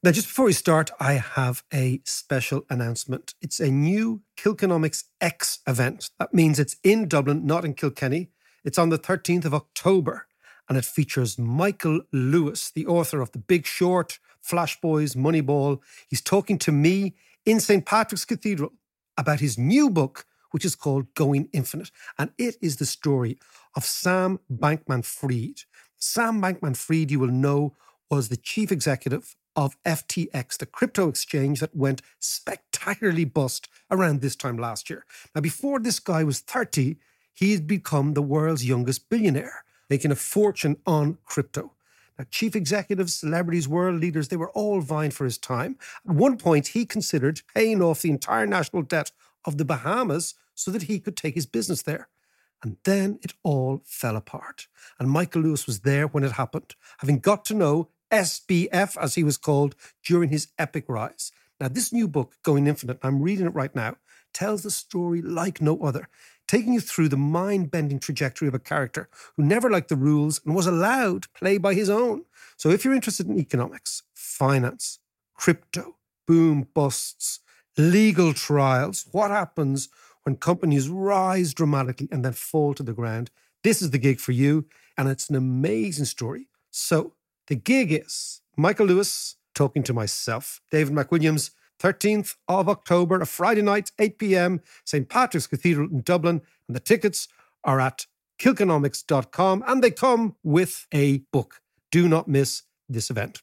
Now, just before we start, I have a special announcement. It's a new Kilkenomics X event. That means it's in Dublin, not in Kilkenny. It's on the 13th of October, and it features Michael Lewis, the author of The Big Short, Flash Boys, Moneyball. He's talking to me in St. Patrick's Cathedral about his new book, which is called Going Infinite. And it is the story of Sam Bankman Fried. Sam Bankman Fried, you will know, was the chief executive of FTX, the crypto exchange that went spectacularly bust around this time last year. Now, before this guy was 30, he had become the world's youngest billionaire, making a fortune on crypto. Now, chief executives, celebrities, world leaders, they were all vying for his time. At one point, he considered paying off the entire national debt of the Bahamas so that he could take his business there. And then it all fell apart. And Michael Lewis was there when it happened, having got to know SBF, as he was called, during his epic rise. Now, this new book, Going Infinite, I'm reading it right now, tells the story like no other, taking you through the mind bending trajectory of a character who never liked the rules and was allowed to play by his own. So, if you're interested in economics, finance, crypto, boom busts, legal trials, what happens when companies rise dramatically and then fall to the ground, this is the gig for you. And it's an amazing story. So, the gig is Michael Lewis talking to myself, David McWilliams, 13th of October, a Friday night, 8 p.m., St. Patrick's Cathedral in Dublin. And the tickets are at kilkenomics.com and they come with a book. Do not miss this event.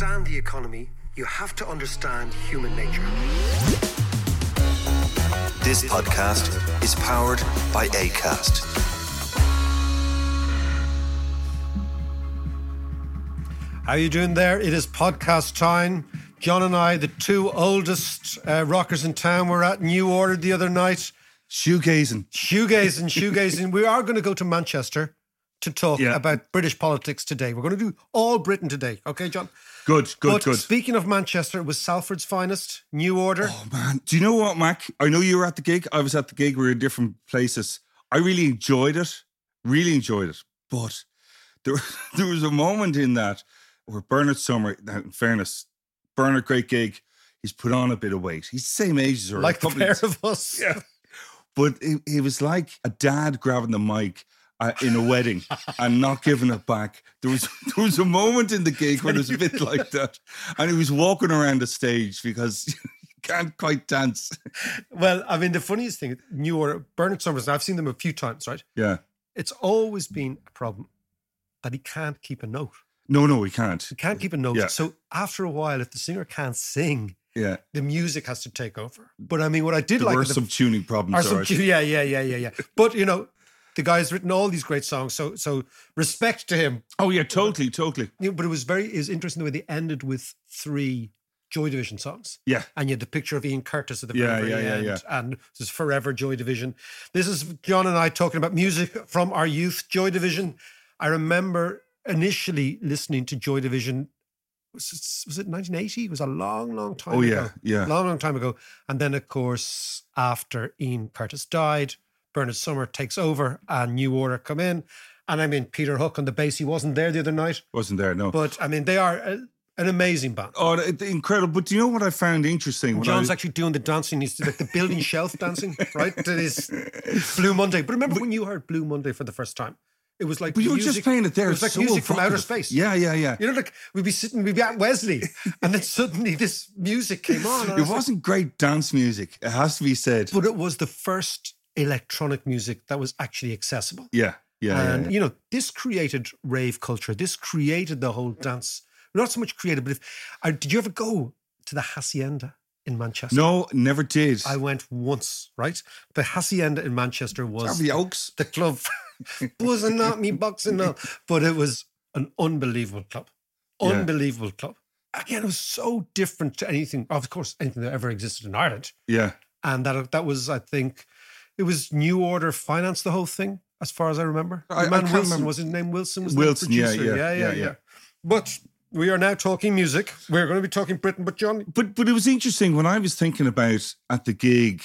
understand the economy, you have to understand human nature. This podcast is powered by ACAST. How are you doing there? It is podcast time. John and I, the two oldest uh, rockers in town, were at New Order the other night. Shoegazing. Shoegazing, shoegazing. we are going to go to Manchester to talk Yeah. about British politics today. We're going to do all Britain today. Okay, John? Good, good, but good. speaking of Manchester, it was Salford's finest, New Order. Oh man, do you know what, Mac? I know you were at the gig. I was at the gig. We were in different places. I really enjoyed it. Really enjoyed it. But there, there was a moment in that where Bernard Sumner. Now, in fairness, Bernard, great gig. He's put on a bit of weight. He's the same age as her. like a the pair of- of us. Yeah. But it, it was like a dad grabbing the mic uh, in a wedding and not giving it back. There was there was a moment in the gig where it was a bit like that, and he was walking around the stage because can't quite dance. Well, I mean, the funniest thing, New Order, Bernard Summers, and I've seen them a few times, right? Yeah. It's always been a problem that he can't keep a note. No, no, he can't. He can't keep a note. Yeah. So after a while, if the singer can't sing, Yeah. the music has to take over. But I mean, what I did There like were the- some tuning problems. some all right. tu- yeah, yeah, yeah, yeah, yeah. But you know, the guy's written all these great songs, so so respect to him. Oh yeah, totally, totally. Know, but it was very is interesting the way they ended with three Joy Division songs. Yeah. And you had the picture of Ian Curtis at the Yeah, very, yeah, yeah, end. yeah. And this is Forever Joy Division. This is John and I talking about music from our youth, Joy Division. I remember initially listening to Joy Division. Was it, was it 1980? It was a long, long time Oh, ago. yeah, yeah. Long, long time ago. And then, of course, after Ian Curtis died, Bernard Sumner takes over and New Order come in. And I mean, Peter Hook on the bass, he wasn't there the other night. Wasn't there? No. But I mean, they are a, An amazing band. Oh, incredible! But do you know what I found interesting? When John's I, actually doing the dancing. He's like the building shelf dancing, right? To this Blue Monday. But remember when you heard Blue Monday for the first time? It was like but you were music- just playing it there. It was like so music from outer space. Yeah, yeah, yeah. You know, like we'd be sitting, we'd be at Wesley, and then suddenly this music came on. It was like- wasn't great dance music. It has to be said. but it was the first electronic music that was actually accessible. Yeah, yeah, yeah, and yeah. you know, this created rave culture. This created the whole dance. Not so much created, but if uh, did you ever go to the hacienda in Manchester? No, never did. I went once. Right, the hacienda in Manchester was the Oaks. the club wasn't not me boxing now, but it was an unbelievable club, Yeah. unbelievable club. Again, it was so different to anything, of course, anything that ever existed in Ireland, Yeah, and that that was, I think, it was New Order financed the whole thing, as far as I remember. I- the I man can't Wilson remember. was his name. Wilson was Wilson, the yeah, yeah, yeah, yeah, yeah, yeah. But we are now talking music. We're going to be talking Britain, but John, but but it was interesting when I was thinking about at the gig,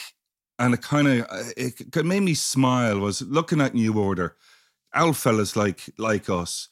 and it kind of it, it made me smile. Was looking at New Order, old fellas like like us,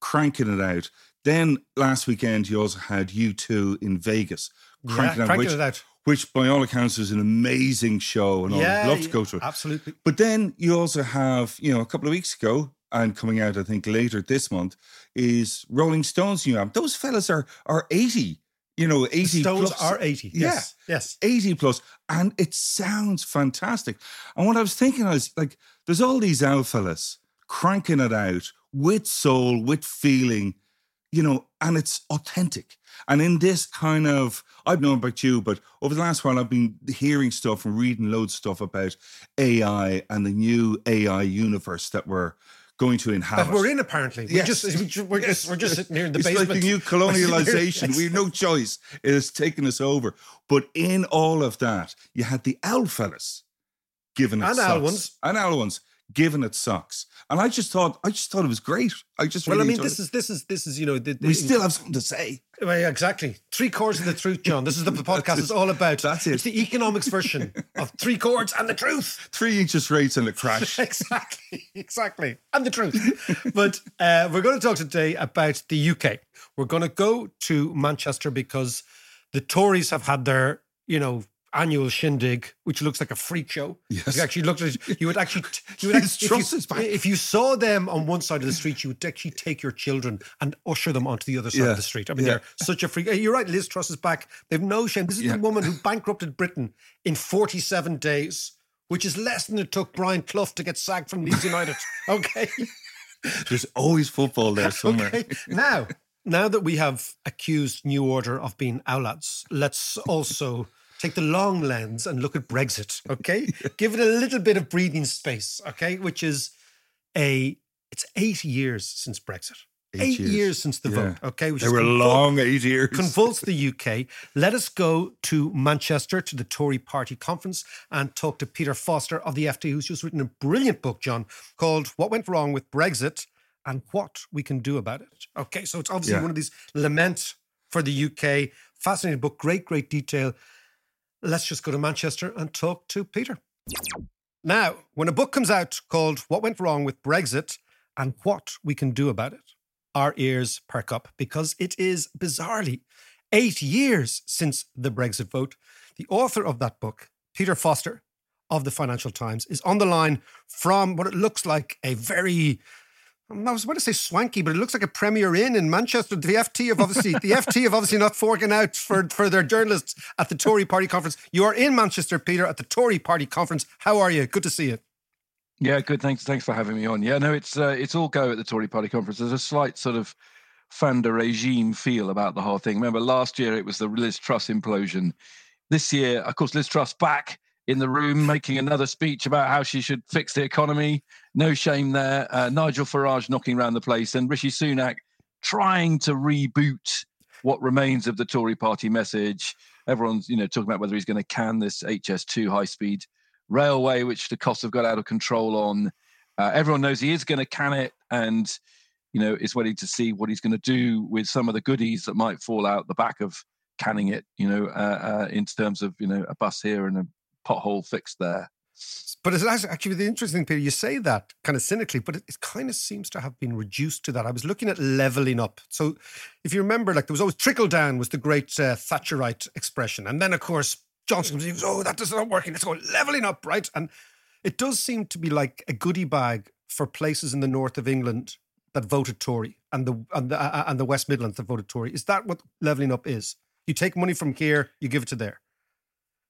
cranking it out. Then last weekend you also had U2 in Vegas, cranking yeah, out, cranking which, it out. Which by all accounts was an amazing show, and yeah, I'd love to go to it. Absolutely. But then you also have, you know, a couple of weeks ago, and coming out, I think later this month, is Rolling Stones new album. Those fellas are are 80, you know, 80 The Stones plus. are 80. Yeah. Yes. Yes. 80 plus, and it sounds fantastic. And what I was thinking, I was like, there's all these old fellas cranking it out with soul, with feeling, you know, and it's authentic. And in this kind of, I've known about you, but over the last while, I've been hearing stuff and reading loads of stuff about AI and the new AI universe that we're going to inhabit. That we're in apparently. Yes. We're just we ju- we're just we're just sitting here in the it's basement. It's like the new colonialization. we have no choice. It has taken us over. But in all of that, you had the owl fellas giving us And owl ones. And owl ones giving it sucks. And I just thought, I just thought it was great. I just well, I mean, this it. is this is this is you know the, the, we still have something to say. Well, yeah, exactly three chords and the truth, John. This is the podcast is all about. That's it. It's the economics version of three chords and the truth. Three interest rates and the crash. exactly, exactly, and the truth. but uh, we're going to talk today about the UK. We're going to go to Manchester because the Tories have had their, you know, annual shindig, which looks like a freak show. Yes. If you actually looked at it, you would actually, you would actually if, is you, back. if you saw them on one side of the street, you would actually take your children and usher them onto the other side Yeah. of the street. I mean, Yeah. they're such a freak. You're right, Liz Truss is back. They've no shame. This is Yeah. the woman who bankrupted Britain in 47 days, which is less than it took Brian Clough to get sacked from Leeds United. Okay. There's always football there somewhere. Okay. Now, now that we have accused New Order of being outlads, let's also take the long lens and look at Brexit. Okay, give it a little bit of breathing space. Okay, which is a it's eight years since Brexit. Eight Eight, years. years. since the Yeah. vote. Okay, which They were convul- long eight years. convulsed the UK. Let us go to Manchester to the Tory party conference and talk to Peter Foster of the FT, who's just written a brilliant book, John, called What Went Wrong with Brexit and What We Can Do About It. Okay, so it's obviously Yeah. one of these lament for the UK. Fascinating book, great, great detail. Let's just go to Manchester and talk to Peter. Now, when a book comes out called What Went Wrong with Brexit and What We Can Do About It, our ears perk up because it is bizarrely eight years since the Brexit vote. The author of that book, Peter Foster of the Financial Times, is on the line from what it looks like a very I was about to say swanky, but it looks like a Premier Inn in Manchester. The FT have obviously the FT have obviously not forking out for, for their journalists at the Tory Party conference. You are in Manchester, Peter, at the Tory Party conference. How are you? Good to see you. Yeah, good. Thanks. Thanks for having me on. Yeah, no, it's uh, it's all go at the Tory Party conference. There's a slight sort of fin de regime feel about the whole thing. Remember, last year it was the Liz Truss implosion. This year, of course, Liz Truss back in the room making another speech about how she should fix the economy. No shame there. Uh, Nigel Farage knocking around the place, and Rishi Sunak trying to reboot what remains of the Tory Party message. Everyone's, you know, talking about whether he's going to can this HS2 high-speed railway, which the costs have got out of control on. Uh, everyone knows he is going to can it, and you know is waiting to see what he's going to do with some of the goodies that might fall out the back of canning it. You know, uh, uh, in terms of you know a bus here and a pothole fixed there. But it's actually the interesting thing, Peter. You say that kind of cynically, but it, it, kind of seems to have been reduced to that. I was looking at leveling up. So, if you remember, like there was always trickle down was the great uh, Thatcherite expression, and then of course Johnson comes, oh, that does not working. Let's go leveling up, right? And it does seem to be like a goodie bag for places in the north of England that voted Tory and the and the, uh, and the West Midlands that voted Tory. Is that what leveling up is? You take money from here, you give it to there.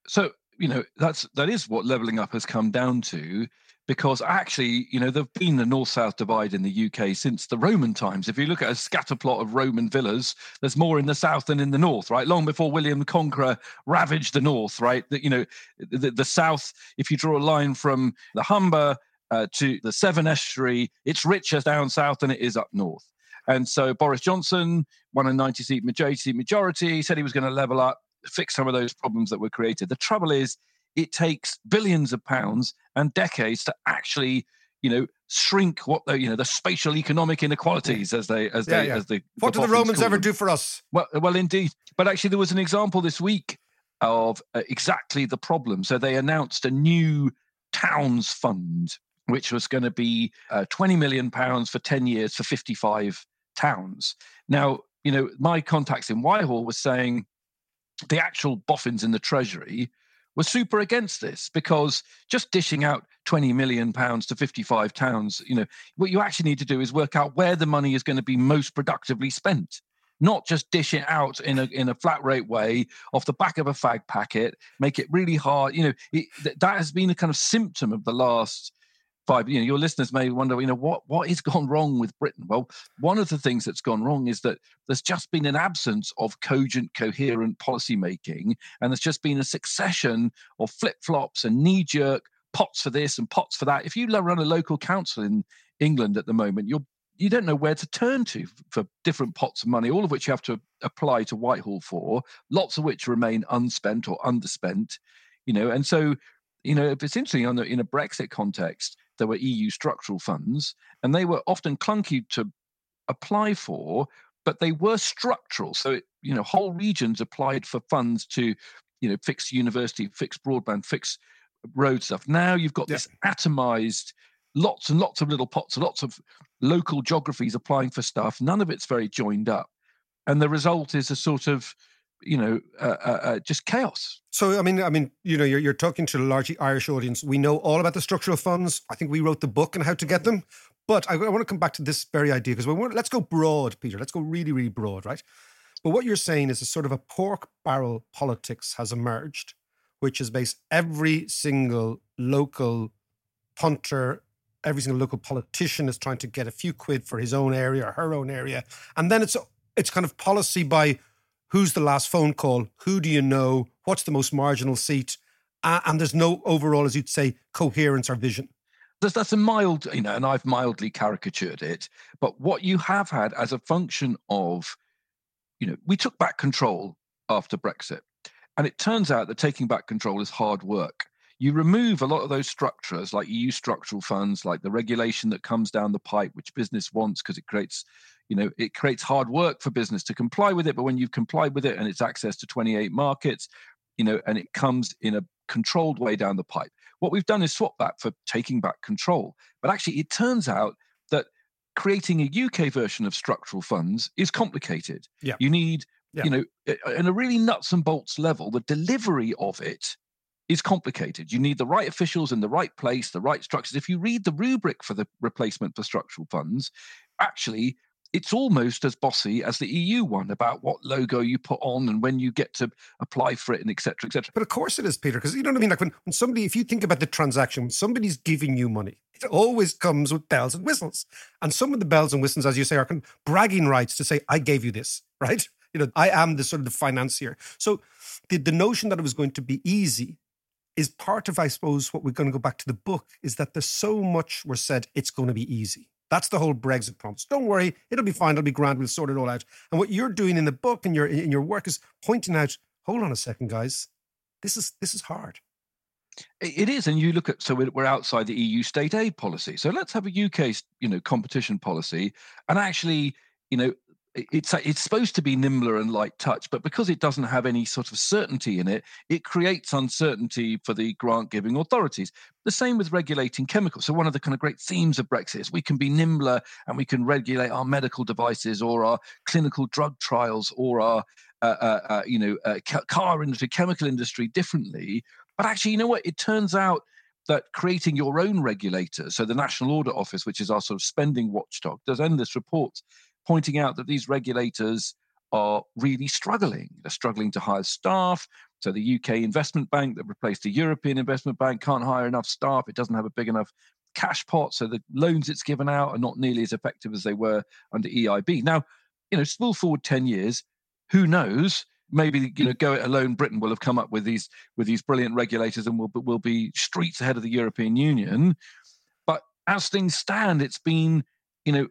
So you know that's that is what leveling up has come down to because actually you know there've been a north south divide in the UK since the Roman times. If you look at a scatterplot of Roman villas there's more in the south than in the north right? Long before William the Conqueror ravaged the north right? That you know the, the south if you draw a line from the Humber uh, to the Severn estuary it's richer down south than it is up north. And so Boris Johnson won a 90 seat majority majority said he was going to level up fix some of those problems that were created. The trouble is, it takes billions of pounds and decades to actually, you know, shrink what the you know the spatial economic inequalities as they as yeah, they yeah. as they. What the do the Romans ever do for us? Well, well, indeed. But actually, there was an example this week of uh, exactly the problem. So they announced a new towns fund, which was going to be uh, 20 million pounds for 10 years for 55 towns. Now, you know, my contacts in Whitehall were saying the actual boffins in the treasury were super against this because just dishing out 20 million pounds to 55 towns you know what you actually need to do is work out where the money is going to be most productively spent. Not just dish it out in a in a flat rate way off the back of a fag packet make it really hard you know it, that has been a kind of symptom of the last five you know your listeners may wonder you know what what is gone wrong with britain well one of the things that's gone wrong is that there's just been an absence of cogent coherent policy making and there's just been a succession of flip-flops and knee-jerk pots for this and pots for that if you run a local council in england at the moment you're you don't know where to turn to for different pots of money, all of which you have to apply to Whitehall for, lots of which remain unspent or underspent, you know. And so, you know, it's interesting on in a Brexit context, there were EU structural funds, and they were often clunky to apply for, but they were structural. So, it, you know, whole regions applied for funds to, you know, fix university, fix broadband, fix road stuff. Now you've got yeah. this atomized, lots and lots of little pots, lots of local geographies applying for stuff. None of it's very joined up. And the result is a sort of you know, uh, uh, uh, just chaos. So, I mean, I mean, you know, you're, you're talking to a largely Irish audience. We know all about the structural funds. I think we wrote the book and how to get them. But I, I want to come back to this very idea because we want, let's go broad, Peter. Let's go really, really broad, right? But what you're saying is a sort of a pork barrel politics has emerged, which is based every single local punter, every single local politician is trying to get a few quid for his own area or her own area, and then it's it's kind of policy by who's the last phone call, who do you know, what's the most marginal seat, uh, and there's no overall, as you'd say, coherence or vision. There's, that's a mild, you know, and I've mildly caricatured it. But what you have had as a function of, you know, we took back control after Brexit. And it turns out that taking back control is hard work. You remove a lot of those structures, like EU structural funds, like the regulation that comes down the pipe, which business wants because it creates you know it creates hard work for business to comply with it but when you've complied with it and it's access to 28 markets you know and it comes in a controlled way down the pipe what we've done is swap that for taking back control but actually it turns out that creating a uk version of structural funds is complicated yeah. you need yeah. you know in a really nuts and bolts level the delivery of it is complicated. You need the right officials in the right place, the right structures. If you read the rubric for the replacement for structural funds, actually it's almost as bossy as the EU one about what logo you put on and when you get to apply for it and etc. etc. But of course it is, Peter, because you know what I mean? Like when, when somebody, if you think about the transaction, when somebody's giving you money, it always comes with bells and whistles. And some of the bells and whistles, as you say, are bragging rights to say, I gave you this, right? You know, I am the sort of the financier. So the, the notion that it was going to be easy is part of, I suppose, what we're going to go back to the book is that there's so much we're said it's going to be easy. That's the whole Brexit promise. Don't worry, it'll be fine. It'll be grand. We'll sort it all out. And what you're doing in the book and your in your work is pointing out. Hold on a second, guys. This is this is hard. It is, and you look at so we're outside the EU state aid policy. So let's have a UK, you know, competition policy, and actually, you know, it's it's supposed to be nimbler and light touch, but because it doesn't have any sort of certainty in it, it creates uncertainty for the grant giving authorities. The same with regulating chemicals. So one of the kind of great themes of Brexit is we can be nimbler and we can regulate our medical devices or our clinical drug trials or our uh, uh, uh, you know uh, car industry, chemical industry differently. But actually, you know what? It turns out that creating your own regulator, so the National Audit Office, which is our sort of spending watchdog, does endless reports pointing out that these regulators are really struggling. They're struggling to hire staff. So the UK investment bank that replaced the European investment bank can't hire enough staff. It doesn't have a big enough cash pot. So the loans it's given out are not nearly as effective as they were under EIB. Now, you know, spool forward 10 years, who knows? Maybe you know, go it alone. Britain will have come up with these with these brilliant regulators, and will will be streets ahead of the European Union. But as things stand, it's been you know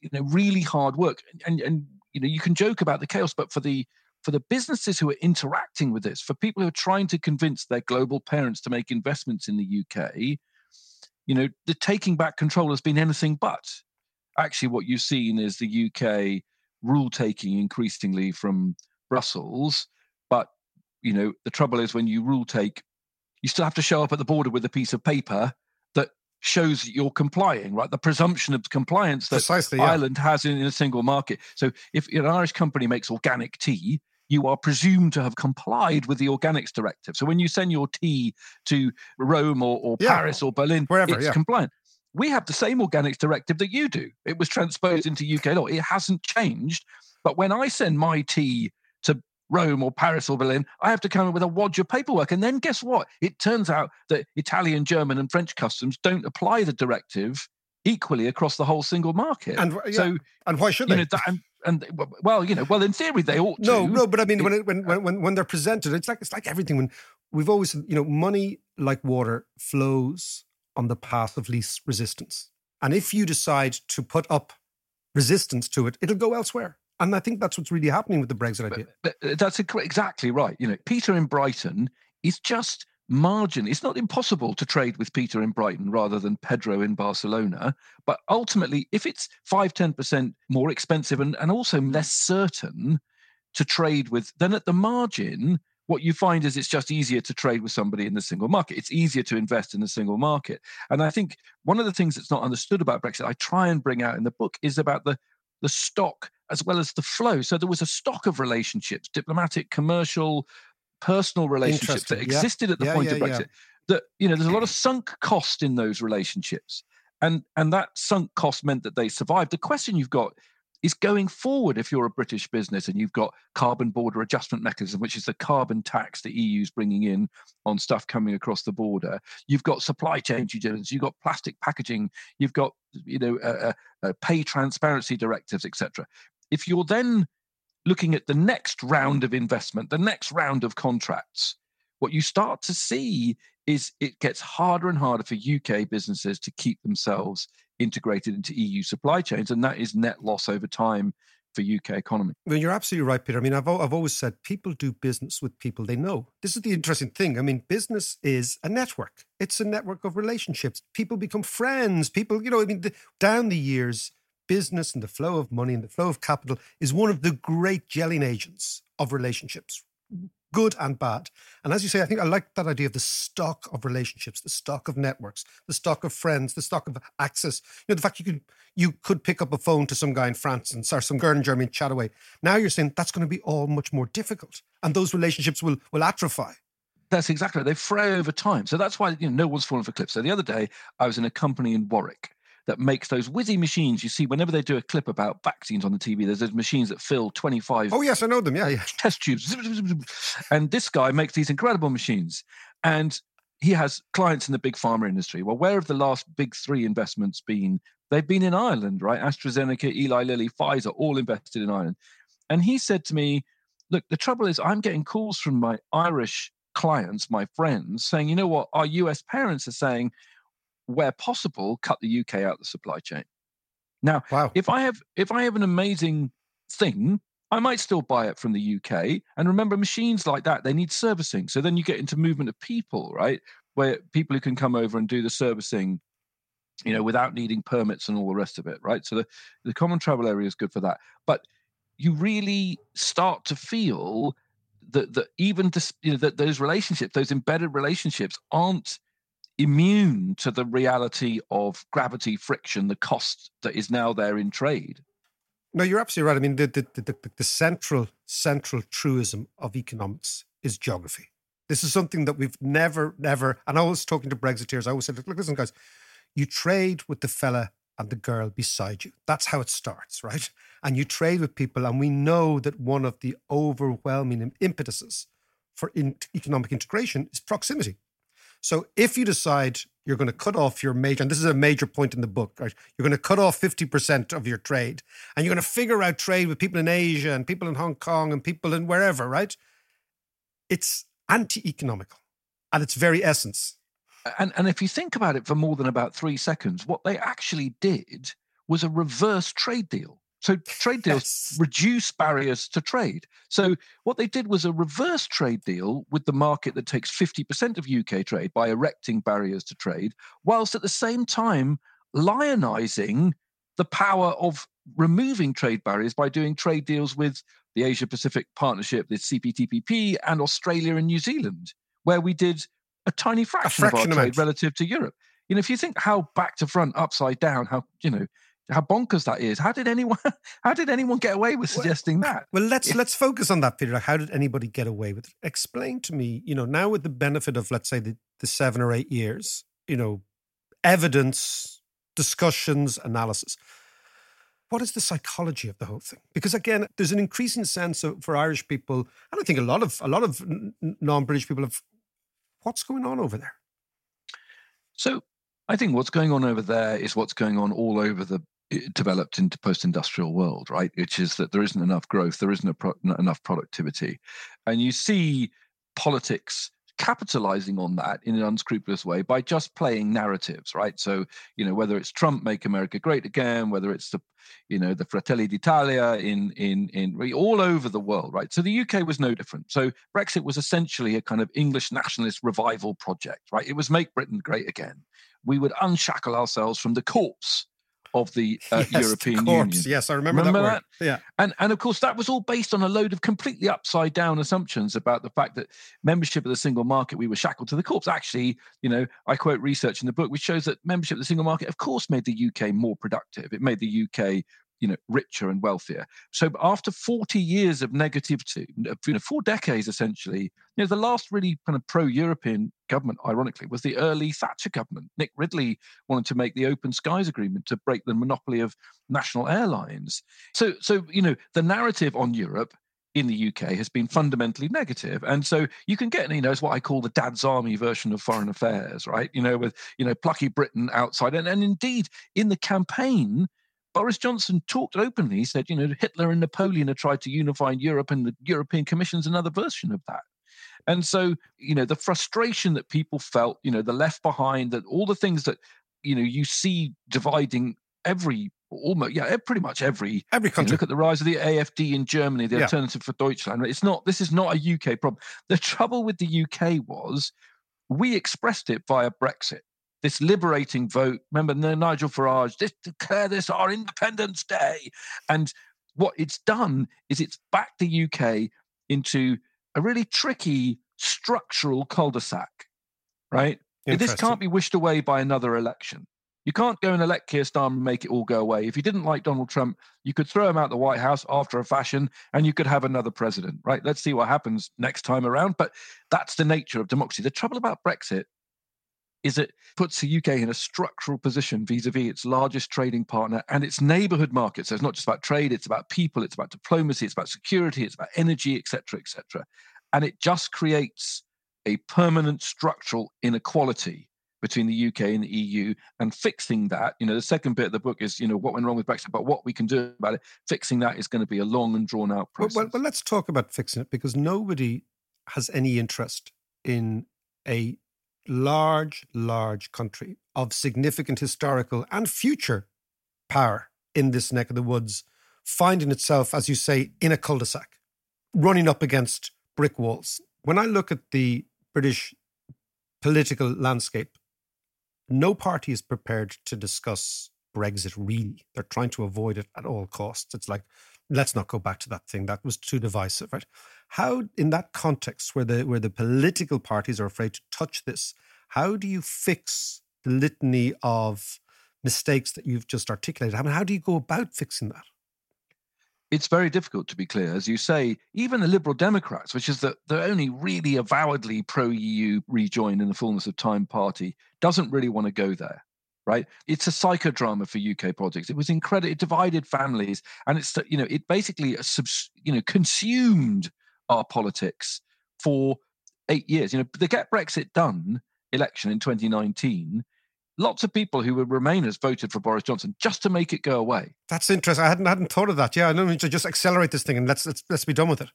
you know really hard work. And and you know you can joke about the chaos but for the for the businesses who are interacting with this for people who are trying to convince their global parents to make investments in the UK you know the taking back control has been anything but. Actually what you've seen is the UK rule taking increasingly from Brussels but you know the trouble is when you rule take you still have to show up at the border with a piece of paper shows that you're complying, right? The presumption of compliance that Precisely, yeah. Ireland has in, in, a single market. So if an Irish company makes organic tea, you are presumed to have complied with the organics directive. So when you send your tea to Rome or, or yeah. Paris or Berlin, Wherever, it's yeah. compliant. We have the same organics directive that you do. It was transposed into UK law. It hasn't changed. But when I send my tea Rome or Paris or Berlin, I have to come up with a wad of paperwork. And then guess what? It turns out that Italian, German, and French customs don't apply the directive equally across the whole single market. And yeah, so, and why should they? Know, that, and, and, well, you know, well, in theory they ought to. No, no, but I mean, when, it, when when when they're presented, it's like it's like everything. When we've always, you know, money like water flows on the path of least resistance, and if you decide to put up resistance to it, it'll go elsewhere. And I think that's what's really happening with the Brexit idea. But, but that's exactly right. You know, Peter in Brighton is just margin. It's not impossible to trade with Peter in Brighton rather than Pedro in Barcelona. But ultimately, if it's 5 10% more expensive and, and also less certain to trade with, then at the margin, what you find is it's just easier to trade with somebody in the single market. It's easier to invest in the single market. And I think one of the things that's not understood about Brexit, I try and bring out in the book, is about the the stock as well as the flow. So there was a stock of relationships, diplomatic, commercial, personal relationships that existed yeah. at the yeah, point yeah, of Brexit. That you know, there's a lot of sunk cost in those relationships, and and that sunk cost meant that they survived. The question you've got is going forward if you're a British business and you've got carbon border adjustment mechanism, which is the carbon tax the EU's bringing in on stuff coming across the border. You've got supply chain due diligence. You've got plastic packaging. You've got you know uh, uh, uh pay transparency directives, etc. If you're then looking at the next round of investment, the next round of contracts, what you start to see is it gets harder and harder for UK businesses to keep themselves integrated into EU supply chains, and that is net loss over time for UK economy. Well, you're absolutely right, Peter. I mean, I've I've always said people do business with people they know. This is the interesting thing. I mean, business is a network. It's a network of relationships. People become friends. People, you know, I mean, the, down the years, business and the flow of money and the flow of capital is one of the great gelling agents of relationships good and bad. And as you say, I think I like that idea of the stock of relationships, the stock of networks, the stock of friends, the stock of access. You know, the fact you could you could pick up a phone to some guy in France and or some girl in Germany and chat away. Now you're saying that's going to be all much more difficult, and those relationships will will atrophy. That's exactly right. They fray over time. So that's why you know no one's fallen for cliff. So the other day I was in a company in Warwick that makes those whizzy machines you see whenever they do a clip about vaccines on the TV. There's those machines that fill 25. Oh, yes, I know them. Yeah, yeah. Test tubes. And this guy makes these incredible machines. And he has clients in the big pharma industry. Well, where have the last big three investments been? They've been in Ireland, right? AstraZeneca, Eli Lilly, Pfizer, all invested in Ireland. And he said to me, Look, the trouble is, I'm getting calls from my Irish clients, my friends, saying, You know what? Our US parents are saying, where possible, cut the UK out of the supply chain. Now, wow. if I have if I have an amazing thing, I might still buy it from the UK. And remember, machines like that, they need servicing. So then you get into movement of people, right? Where people who can come over and do the servicing, you know, without needing permits and all the rest of it, right? So the, the common travel area is good for that. But you really start to feel that that even dis, you know that those relationships, those embedded relationships, aren't immune to the reality of gravity, friction, the cost that is now there in trade. No, you're absolutely right. I mean, the the, the, the central central truism of economics is geography. This is something that we've never, never, and I was talking to Brexiteers, I always said, look, listen, guys, you trade with the fella and the girl beside you. That's how it starts, right? And you trade with people, and we know that one of the overwhelming impetuses for in- economic integration is proximity. So if you decide you're going to cut off your major, and this is a major point in the book, right? You're going to cut off 50% of your trade, and you're going to figure out trade with people in Asia and people in Hong Kong and people in wherever, right? It's anti economical at its very essence. And, and if you think about it for more than about three seconds, what they actually did was a reverse trade deal. So trade deals yes. reduce barriers to trade. So what they did was a reverse trade deal with the market that takes 50% of UK trade by erecting barriers to trade, whilst at the same time lionizing the power of removing trade barriers by doing trade deals with the Asia Pacific Partnership, the CPTPP, and Australia and New Zealand, where we did a tiny fraction, a fraction of our trade relative to Europe. You know, if you think how back to front, upside down, how you know how bonkers that is. How did anyone how did anyone get away with suggesting well, that? Well, let's yeah. let's focus on that, Peter. Like, how did anybody get away with it? Explain to me, you know, now with the benefit of let's say the, the seven or eight years, you know, evidence, discussions, analysis. What is the psychology of the whole thing? Because again, there's an increasing sense of, for Irish people, and I think a lot of a lot of non-British people have what's going on over there. So I think what's going on over there is what's going on all over the developed into post-industrial world right? Which is that there isn't enough growth there isn't pro- enough productivity. And you see politics capitalizing on that in an unscrupulous way by just playing narratives right? So you know whether it's trump make america great again whether it's the you know the fratelli d'italia in in in all over the world right? So the uk was no different. So brexit was essentially a kind of english nationalist revival project right? It was make britain great again. We would unshackle ourselves from the corpse of the uh, yes, European Union. Yes, I remember, remember that, that, Yeah, and and of course that was all based on a load of completely upside down assumptions about the fact that membership of the single market we were shackled to the corpse. Actually, you know, I quote research in the book which shows that membership of the single market, of course, made the UK more productive. It made the UK you know richer and wealthier so after 40 years of negativity you know four decades essentially you know the last really kind of pro-european government ironically was the early thatcher government nick ridley wanted to make the open skies agreement to break the monopoly of national airlines so so you know the narrative on europe in the UK has been fundamentally negative. And so you can get, you know, it's what I call the dad's army version of foreign affairs, right? You know, with, you know, plucky Britain outside. And, and indeed, in the campaign, Boris Johnson talked openly. He said, you know, Hitler and Napoleon had tried to unify Europe, and the European Commission's another version of that. And so, you know, the frustration that people felt, you know, the left behind, that all the things that, you know, you see dividing every almost yeah pretty much every every country. look at the rise of the AFD in Germany, the yeah. alternative for Deutschland. It's not this is not a UK problem. The trouble with the UK was we expressed it via Brexit this liberating vote. Remember Nigel Farage, this declare this our Independence Day. And what it's done is it's backed the UK into a really tricky structural cul-de-sac, right? This can't be wished away by another election. You can't go and elect Keir Starmer and make it all go away. If you didn't like Donald Trump, you could throw him out the White House after a fashion and you could have another president, right? Let's see what happens next time around. But that's the nature of democracy. The trouble about Brexit is it puts the UK in a structural position vis-a-vis its largest trading partner and its neighborhood market. So it's not just about trade, it's about people, it's about diplomacy, it's about security, it's about energy, etc., etc. And it just creates a permanent structural inequality between the UK and the EU and fixing that, you know, the second bit of the book is, you know, what went wrong with Brexit, but what we can do about it. Fixing that is going to be a long and drawn out process. Well, well, well let's talk about fixing it because nobody has any interest in a large, large country of significant historical and future power in this neck of the woods, finding itself, as you say, in a cul de sac, running up against brick walls. When I look at the British political landscape, no party is prepared to discuss Brexit really. They're trying to avoid it at all costs. It's like let's not go back to that thing. That was too divisive, right? How, in that context, where the where the political parties are afraid to touch this, how do you fix the litany of mistakes that you've just articulated? I mean, how do you go about fixing that? It's very difficult to be clear. As you say, even the Liberal Democrats, which is the, the only really avowedly pro EU rejoin in the fullness of time party, doesn't really want to go there right? It's a psychodrama for UK politics. It was incredible. It divided families, and it's you know it basically you know consumed our politics for eight years. You know, the Get Brexit Done election in 2019. Lots of people who were Remainers voted for Boris Johnson just to make it go away. That's interesting. I hadn't hadn't thought of that. Yeah, I know to just accelerate this thing and let's let's let's be done with it.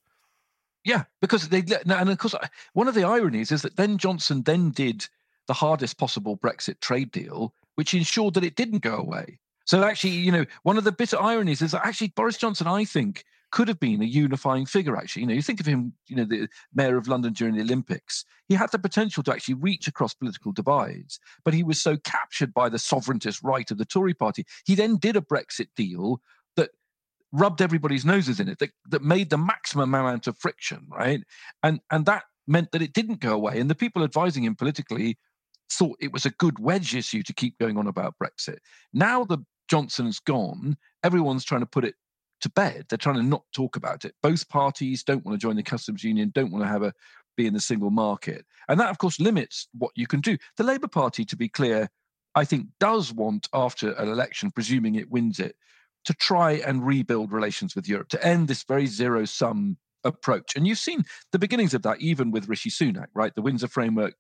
Yeah, because they and of course one of the ironies is that then Johnson then did the hardest possible Brexit trade deal which ensured that it didn't go away. So actually, you know, one of the bitter ironies is that actually Boris Johnson, I think, could have been a unifying figure. Actually, you know, you think of him, you know, the mayor of London during the Olympics. He had the potential to actually reach across political divides, but he was so captured by the sovereigntist right of the Tory party. He then did a Brexit deal that rubbed everybody's noses in it, that, that made the maximum amount of friction, right? And and that meant that it didn't go away. And the people advising him politically thought it was a good wedge issue to keep going on about Brexit. Now the Johnson's gone, everyone's trying to put it to bed. They're trying to not talk about it. Both parties don't want to join the customs union, don't want to have a be in the single market. And that, of course, limits what you can do. The Labour Party, to be clear, I think does want, after an election, presuming it wins it, to try and rebuild relations with Europe, to end this very zero sum approach. And you've seen the beginnings of that even with Rishi Sunak, right? The Windsor Framework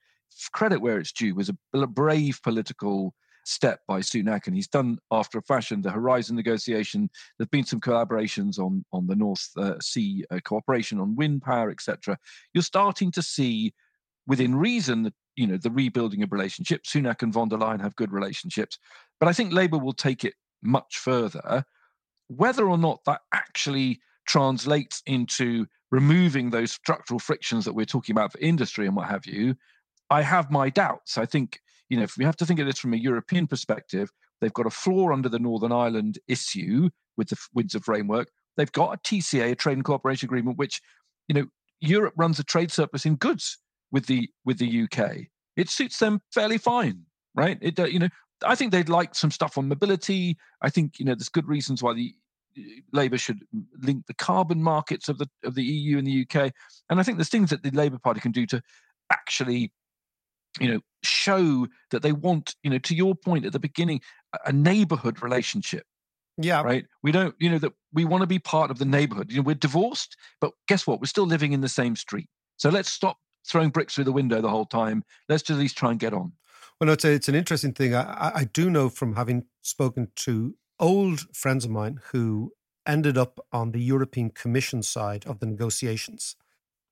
credit where it's due, was a brave political step by Sunak, and he's done after a fashion the Horizon negotiation. There've been some collaborations on on the North uh, Sea uh, cooperation on wind power, etc. You're starting to see, within reason, you know the rebuilding of relationships. Sunak and von der Leyen have good relationships, but I think Labour will take it much further. Whether or not that actually translates into removing those structural frictions that we're talking about for industry and what have you, I have my doubts. I think, you know, if we have to think of this from a European perspective, they've got a floor under the Northern Ireland issue with the Windsor framework. They've got a TCA, a trade and cooperation agreement, which, you know, Europe runs a trade surplus in goods with the with the UK. It suits them fairly fine, right? It, uh, you know, I think they'd like some stuff on mobility. I think you know there's good reasons why the uh, Labour should link the carbon markets of the of the EU and the UK. And I think there's things that the Labour Party can do to actually you know show that they want you know to your point at the beginning a neighborhood relationship yeah. right? We don't you know that we want to be part of the neighborhood. You know we're divorced but guess what? We're still living in the same street. So let's stop throwing bricks through the window the whole time. Let's just at least try and get on. Well no, it's, a, it's an interesting thing. I, I do know from having spoken to old friends of mine who ended up on the european commission side of the negotiations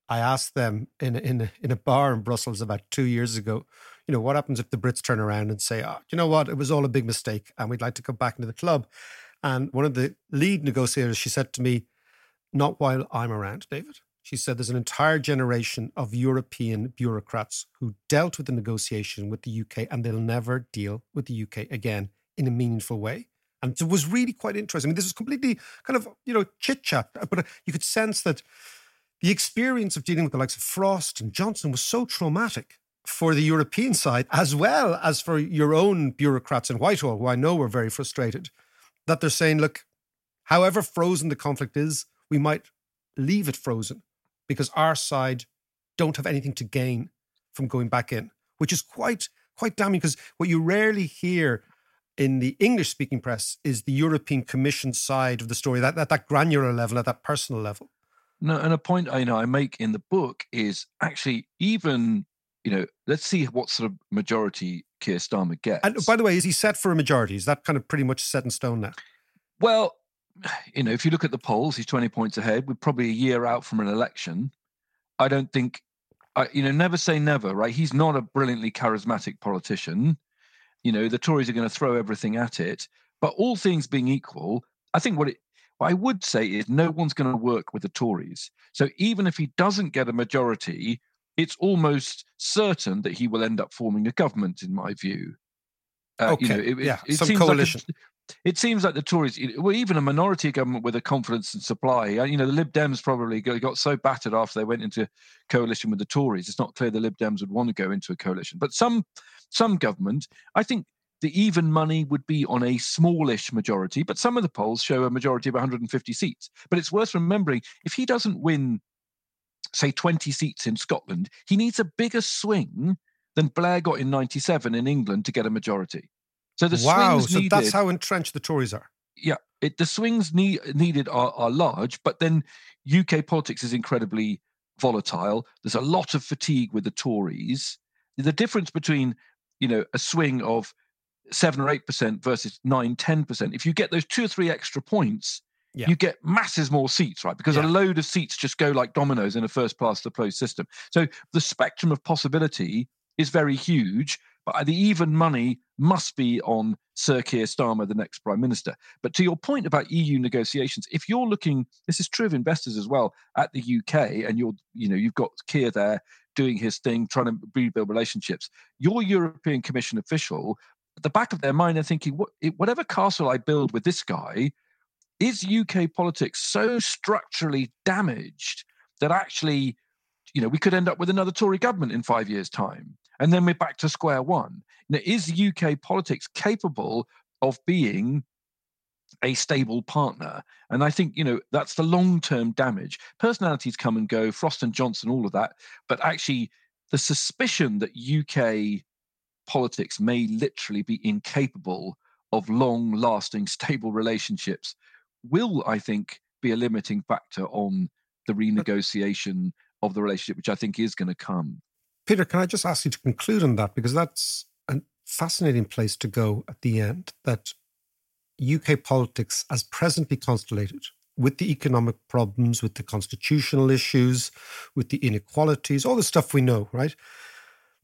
I asked them in in in a bar in Brussels about two years ago, you know, what happens if the Brits turn around and say, oh, you know what, it was all a big mistake and we'd like to come back into the club. And one of the lead negotiators, she said to me, not while I'm around, David. She said there's an entire generation of European bureaucrats who dealt with the negotiation with the UK and they'll never deal with the UK again in a meaningful way. And it was really quite interesting. I mean, this was completely kind of, you know, chit chat, but you could sense that the experience of dealing with the likes of Frost and Johnson was so traumatic for the European side, as well as for your own bureaucrats in Whitehall, who I know were very frustrated, that they're saying, look, however frozen the conflict is, we might leave it frozen because our side don't have anything to gain from going back in, which is quite quite damning because what you rarely hear in the English speaking press is the European Commission side of the story, that, that, that granular level, at that personal level. No, and a point I know I make in the book is actually even you know let's see what sort of majority Keir Starmer gets. And by the way, is he set for a majority? Is that kind of pretty much set in stone now? Well, you know, if you look at the polls, he's twenty points ahead. We're probably a year out from an election. I don't think, I, you know, never say never, right? He's not a brilliantly charismatic politician. You know, the Tories are going to throw everything at it. But all things being equal, I think what it what I would say is no one's going to work with the Tories. So even if he doesn't get a majority, it's almost certain that he will end up forming a government, in my view. Uh, okay. You know, it, yeah, it, it some coalition. Like a, it seems like the Tories, well, even a minority government with a confidence and supply, you know, the Lib Dems probably got so battered after they went into coalition with the Tories. It's not clear the Lib Dems would want to go into a coalition. But some some government, I think the even money would be on a smallish majority, but some of the polls show a majority of 150 seats. But it's worth remembering if he doesn't win, say, 20 seats in Scotland, he needs a bigger swing than Blair got in 97 in England to get a majority. So the wow, swings so needed, that's how entrenched the Tories are. Yeah, it, the swings need, needed are, are large, but then UK politics is incredibly volatile. There's a lot of fatigue with the Tories. The difference between you know a swing of seven or eight percent versus nine, ten percent. If you get those two or three extra points, yeah. you get masses more seats, right? Because yeah. a load of seats just go like dominoes in a first past the post system. So the spectrum of possibility is very huge, but the even money must be on Sir Keir Starmer, the next prime minister. But to your point about EU negotiations, if you're looking, this is true of investors as well, at the UK, and you're, you know, you've got Keir there doing his thing, trying to rebuild relationships. Your European Commission official, at the back of their mind, they're thinking, whatever castle I build with this guy, is UK politics so structurally damaged that actually, you know, we could end up with another Tory government in five years' time? And then we're back to square one. Now, is UK politics capable of being a stable partner? And I think, you know, that's the long term damage. Personalities come and go, Frost and Johnson, all of that. But actually, the suspicion that UK politics may literally be incapable of long lasting, stable relationships will, I think, be a limiting factor on the renegotiation of the relationship, which I think is going to come. Peter, can I just ask you to conclude on that? Because that's a fascinating place to go at the end. That UK politics, as presently constellated, with the economic problems, with the constitutional issues, with the inequalities, all the stuff we know, right?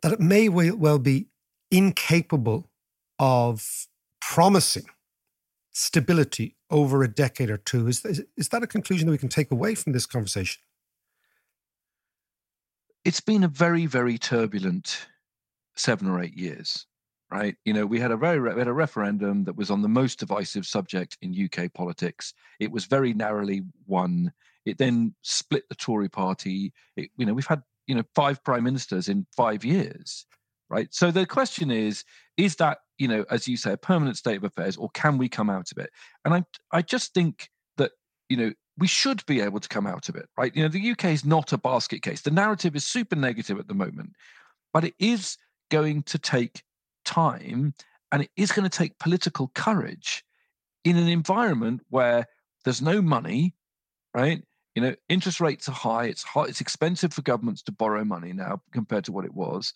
That it may well be incapable of promising stability over a decade or two. Is, is, that a conclusion that we can take away from this conversation? it's been a very, very turbulent seven or eight years, right? You know, we had a very we had a referendum that was on the most divisive subject in UK politics. It was very narrowly won. It then split the Tory party. It, you know, we've had you know five prime ministers in five years, right? So the question is, is that you know, as you say, a permanent state of affairs, or can we come out of it? And I I just think that you know we should be able to come out of it, right? You know, the UK is not a basket case. The narrative is super negative at the moment, but it is going to take time and it is going to take political courage in an environment where there's no money, right? You know, interest rates are high. It's high, it's expensive for governments to borrow money now compared to what it was.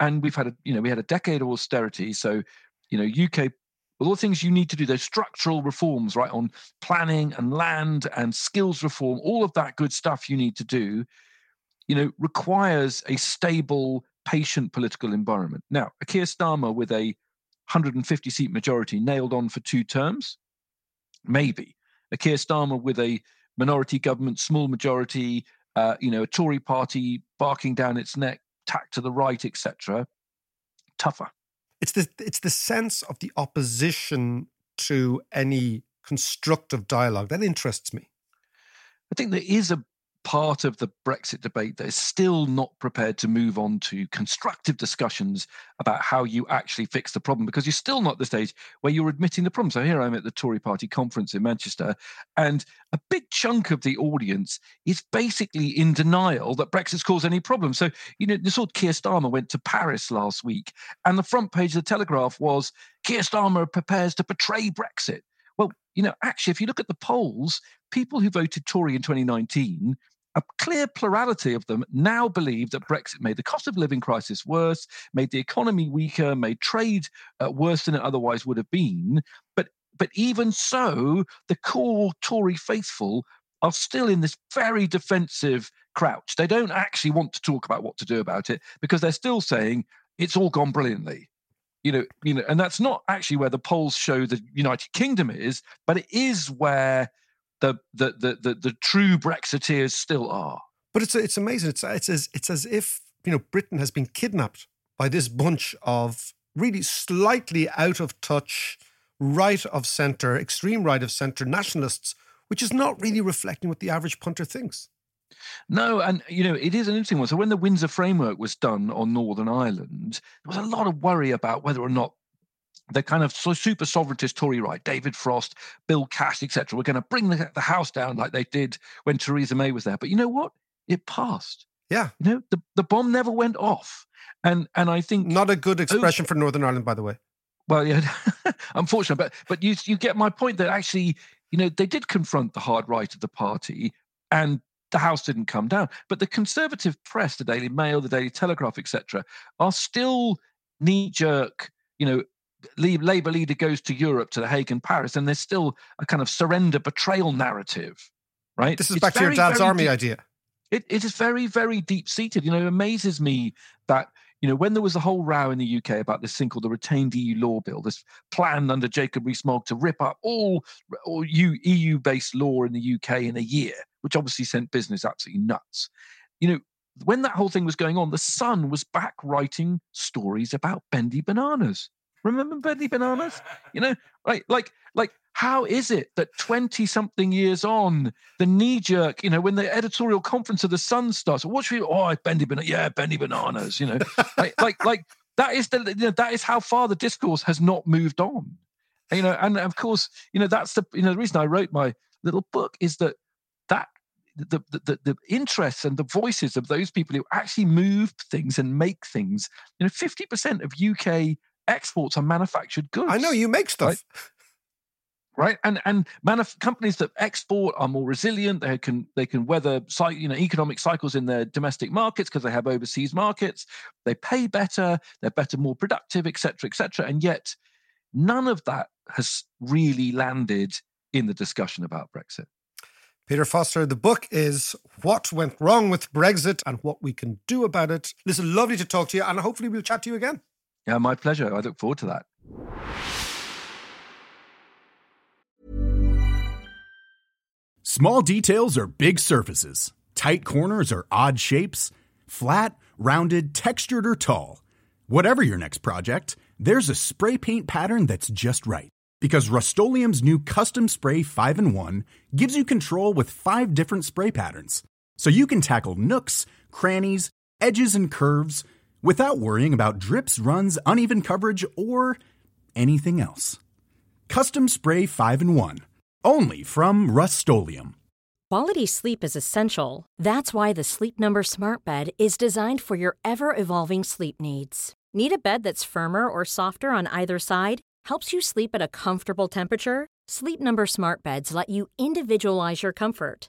And we've had a, you know, we had a decade of austerity. So, you know, UK with all the things you need to do, those structural reforms, right, on planning and land and skills reform, all of that good stuff you need to do, you know, requires a stable, patient political environment. Now, Keir Starmer with a 150 seat majority nailed on for two terms, maybe. A Keir Starmer with a minority government, small majority, uh, you know, a Tory party barking down its neck, tack to the right, etc. Tougher it's the it's the sense of the opposition to any constructive dialogue that interests me. I think there is a part of the Brexit debate that is still not prepared to move on to constructive discussions about how you actually fix the problem because you're still not at the stage where you're admitting the problem. So here I'm at the Tory party conference in Manchester, and a big chunk of the audience is basically in denial that Brexit's caused any problem. So, you know, this old Keir Starmer went to Paris last week, and the front page of the Telegraph was Keir Starmer prepares to betray Brexit. Well, you know, actually, if you look at the polls, people who voted Tory in 2019 a clear plurality of them now believe that Brexit made the cost of living crisis worse, made the economy weaker, made trade uh, worse than it otherwise would have been. But but even so, the core Tory faithful are still in this very defensive crouch. They don't actually want to talk about what to do about it because they're still saying it's all gone brilliantly. You know, you know, and that's not actually where the polls show the United Kingdom is, but it is where the the the the, the true Brexiteers still are. But it's it's amazing. It's it's as it's as if you know Britain has been kidnapped by this bunch of really slightly out of touch, right of centre, extreme right of centre nationalists, which is not really reflecting what the average punter thinks. No, and you know, it is an interesting one. So when the Windsor framework was done on Northern Ireland, there was a lot of worry about whether or not the kind of super sovereigntist Tory right, David Frost, Bill Cash, etc., were going to bring the, the house down like they did when Theresa May was there. But you know what? It passed. Yeah. You know, the, the bomb never went off. And and I think not a good expression oh, for Northern Ireland, by the way. Well, yeah, unfortunately, but but you you get my point that actually, you know, they did confront the hard right of the party, and the house didn't come down. But the conservative press, the Daily Mail, the Daily Telegraph, etc., are still knee jerk. You know, Labour leader goes to Europe, to The Hague and Paris, and there's still a kind of surrender betrayal narrative, right? This is it's back very, to your dad's army deep, idea. It, it is very, very deep seated. You know, it amazes me that, you know, when there was a whole row in the UK about this thing called the Retained EU Law Bill, this plan under Jacob Rees-Mogg to rip up all, all EU-based law in the UK in a year, which obviously sent business absolutely nuts. You know, when that whole thing was going on, the Sun was back writing stories about bendy bananas. Remember bendy bananas? You know, right? Like, like, how is it that 20 something years on, the knee jerk, you know, when the editorial conference of the Sun starts, what should we, oh, bendy banana, yeah, bendy bananas, you know, like, like, like, that is the, you know, that is how far the discourse has not moved on. You know, and of course, you know, that's the, you know, the reason I wrote my little book is that that the, the, the interests and the voices of those people who actually move things and make things. You know, 50% of UK exports are manufactured goods. I know you make stuff. Right? right? And and manuf- companies that export are more resilient. They can they can weather you know economic cycles in their domestic markets because they have overseas markets. They pay better. They're better, more productive, etc., etc. And yet, none of that has really landed in the discussion about Brexit. Peter Foster, the book is What Went Wrong with Brexit and What We Can Do About It. Listen, lovely to talk to you, and hopefully we'll chat to you again. Yeah, my pleasure. I look forward to that. Small details are big surfaces, tight corners are odd shapes, flat, rounded, textured, or tall. Whatever your next project, there's a spray paint pattern that's just right. Because Rust-Oleum's new Custom Spray 5 and 1 gives you control with five different spray patterns. So you can tackle nooks, crannies, edges, and curves without worrying about drips, runs, uneven coverage, or anything else. Custom Spray 5 and 1. Only from Rust Quality sleep is essential. That's why the Sleep Number Smart Bed is designed for your ever evolving sleep needs. Need a bed that's firmer or softer on either side? Helps you sleep at a comfortable temperature? Sleep Number Smart Beds let you individualize your comfort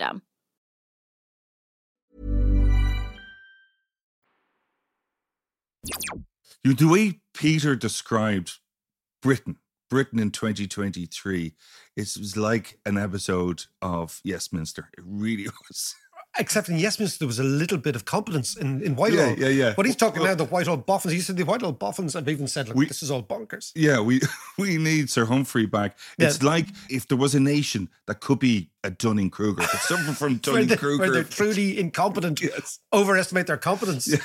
system. You, the way Peter described Britain, Britain in 2023, it was like an episode of Yes Minister. It really was except in Yes Minister, there was a little bit of competence in, in Whitehall. Yeah, yeah, yeah. But he's talking well, now the Whitehall Boffins. He said the Whitehall Boffins have even said, like, we, this is all bonkers. Yeah, we we need Sir Humphrey back. Yeah. It's like if there was a nation that could be a Dunning Kruger, but someone from Dunning Kruger. Where they're truly incompetent, yes. overestimate their competence. Yeah.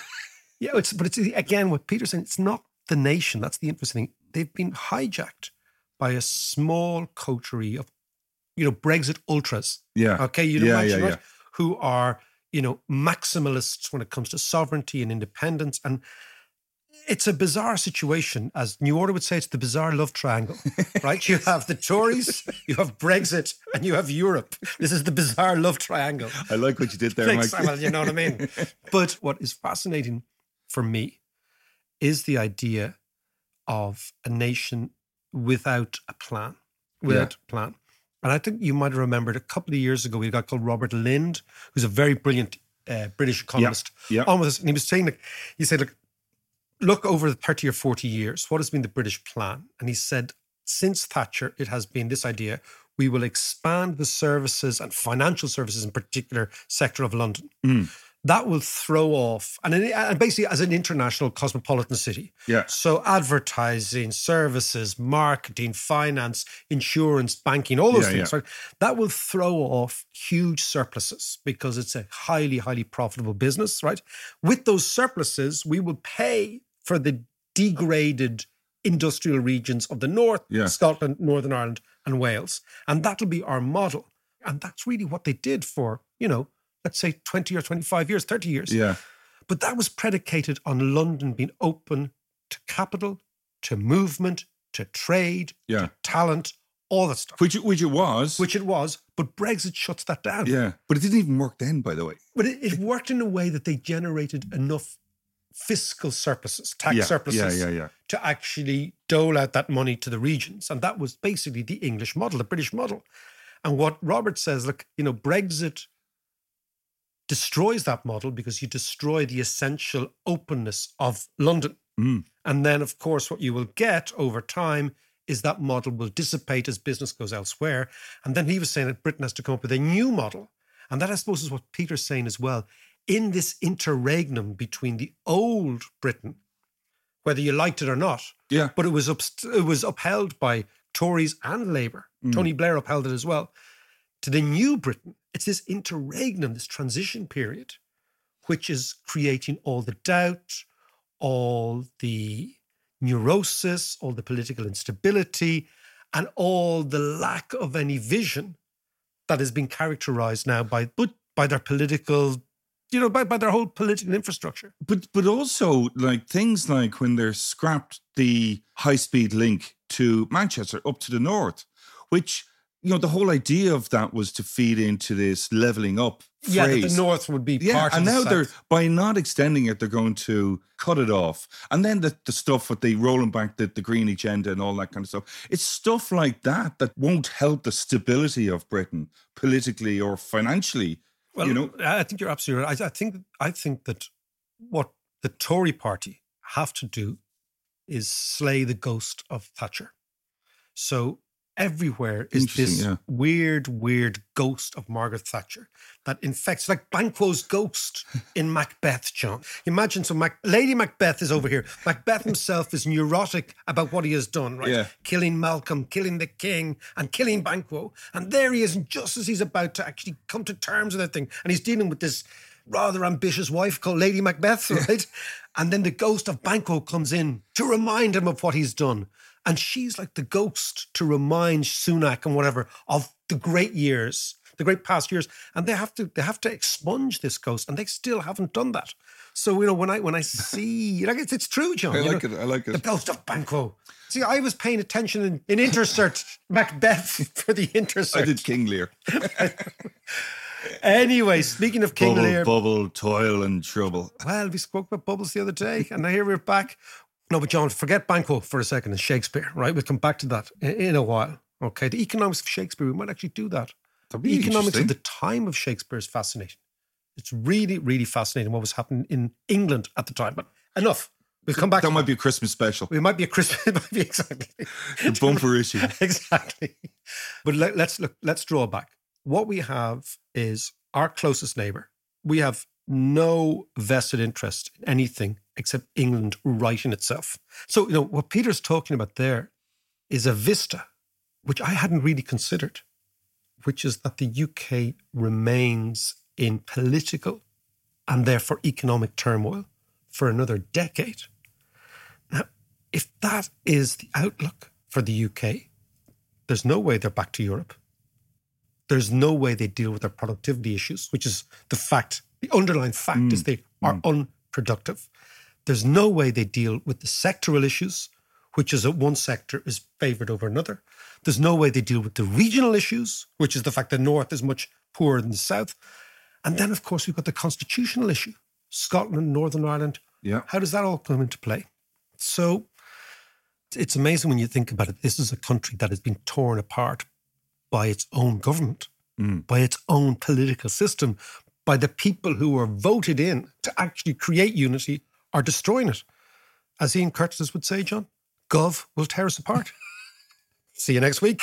yeah, it's, but it's again, what Peter's saying, it's not the nation. That's the interesting thing. They've been hijacked by a small coterie of, you know, Brexit ultras. Yeah. Okay, you'd yeah, imagine, yeah, right? Who are, you know, maximalists when it comes to sovereignty and independence. And it's a bizarre situation. As New Order would say, it's the bizarre love triangle, right? you have the Tories, you have Brexit, and you have Europe. This is the bizarre love triangle. I like what you did there, Mike. You know what I mean? But what is fascinating for me is the idea of a nation without a plan, without a plan. And I think you might have remembered a couple of years ago, we had a guy called Robert Lind, who's a very brilliant uh, British economist, yeah. on with us. And he was saying, like, he said, look, look over the 30 or 40 years, what has been the British plan? And he said, since Thatcher, it has been this idea we will expand the services and financial services in particular sector of London. Mm. That will throw off, and, and basically as an international cosmopolitan city. Yeah. So advertising, services, marketing, finance, insurance, banking, all those Yeah, things, yeah. right? That will throw off huge surpluses because it's a highly, highly profitable business, right? With those surpluses, we will pay for the degraded industrial regions of the north, Yeah. Scotland, Northern Ireland, and Wales. And that'll be our model. And that's really what they did for, you know, let's say 20 or 25 years, 30 years. Yeah. But that was predicated on London being open to capital, to movement, to trade, Yeah. to talent, all that stuff. Which, it- which it was. Which it was, but Brexit shuts that down. yeah. But it didn't even work then, by the way. But it, it worked in a way that they generated enough fiscal surpluses, tax yeah. surpluses, Yeah, yeah, yeah. to actually dole out that money to the regions. And that was basically the English model, the British model. And what Robert says, look, you know, Brexit destroys that model because you destroy the essential openness of London. Mm. And then, of course, what you will get over time is that model will dissipate as business goes elsewhere. And then he was saying that Britain has to come up with a new model. And that, I suppose, is what Peter's saying as well. In this interregnum between the old Britain, whether you liked it or not, Yeah. but it was up, it was upheld by Tories and Labour. Mm. Tony Blair upheld it as well. To the new Britain, it's this interregnum, this transition period, which is creating all the doubt, all the neurosis, all the political instability, and all the lack of any vision that has been characterized now by by their political, you know, by, by their whole political infrastructure. But but also like things like when they're scrapped the high speed link to Manchester up to the north, which you know the whole idea of that was to feed into this leveling up Yeah, that the north would be yeah, part and of the And now they're by not extending it, they're going to cut it off. And then the, the stuff with the rolling back the, the green agenda and all that kind of stuff. It's stuff like that that won't help the stability of Britain politically or financially. Well, you know, I think you're absolutely right. I, I think I think that what the Tory party have to do is slay the ghost of Thatcher. So everywhere is this yeah. weird, weird ghost of Margaret Thatcher that infects, like Banquo's ghost in Macbeth, John. Imagine so Mac, Lady Macbeth is over here. Macbeth himself is neurotic about what he has done, right? Yeah. Killing Malcolm, killing the king, and killing Banquo. And there he is, and just as he's about to actually come to terms with that thing, and he's dealing with this rather ambitious wife called Lady Macbeth, right? And then the ghost of Banquo comes in to remind him of what he's done. And she's like the ghost to remind Sunak and whatever of the great years, the great past years. And they have to they have to expunge this ghost, and they still haven't done that. So you know when I when I see like it's, it's true, John. I like know, it. I like it. The ghost of Banquo. See, I was paying attention in, in Intercert Macbeth for the Intercert. I did King Lear. Anyway, speaking of King bubble, Lear, bubble, toil, and trouble. well, we spoke about bubbles the other day, and now here we're back. No, but John, forget Banquo for a second and Shakespeare, right? We'll come back to that in, in a while. Okay, the economics of Shakespeare, we might actually do that. The economics of the time of Shakespeare is fascinating. It's really, really fascinating what was happening in England at the time. But enough. We'll come back. That might be a Christmas special. It might be a Christmas. It might be exactly. The bumper issue. exactly. But let, let's look. Let's draw back. What we have is our closest neighbor. We have no vested interest in anything except England righting itself. So you know what Peter's talking about there is a vista, which I hadn't really considered, which is that the UK remains in political and therefore economic turmoil for another decade. Now, if that is the outlook for the UK, there's no way they're back to Europe. There's no way they deal with their productivity issues, which is the fact. The underlying fact is mm. they are mm. unproductive. There's no way they deal with the sectoral issues, which is that one sector is favoured over another. There's no way they deal with the regional issues, which is the fact that North is much poorer than the South. And then, of course, we've got the constitutional issue Scotland, Northern Ireland. Yeah. How does that all come into play? So it's amazing when you think about it. This is a country that has been torn apart by its own government, mm. by its own political system, by the people who were voted in to actually create unity are destroying it. As Ian Curtis would say, John, Gov will tear us apart. See you next week.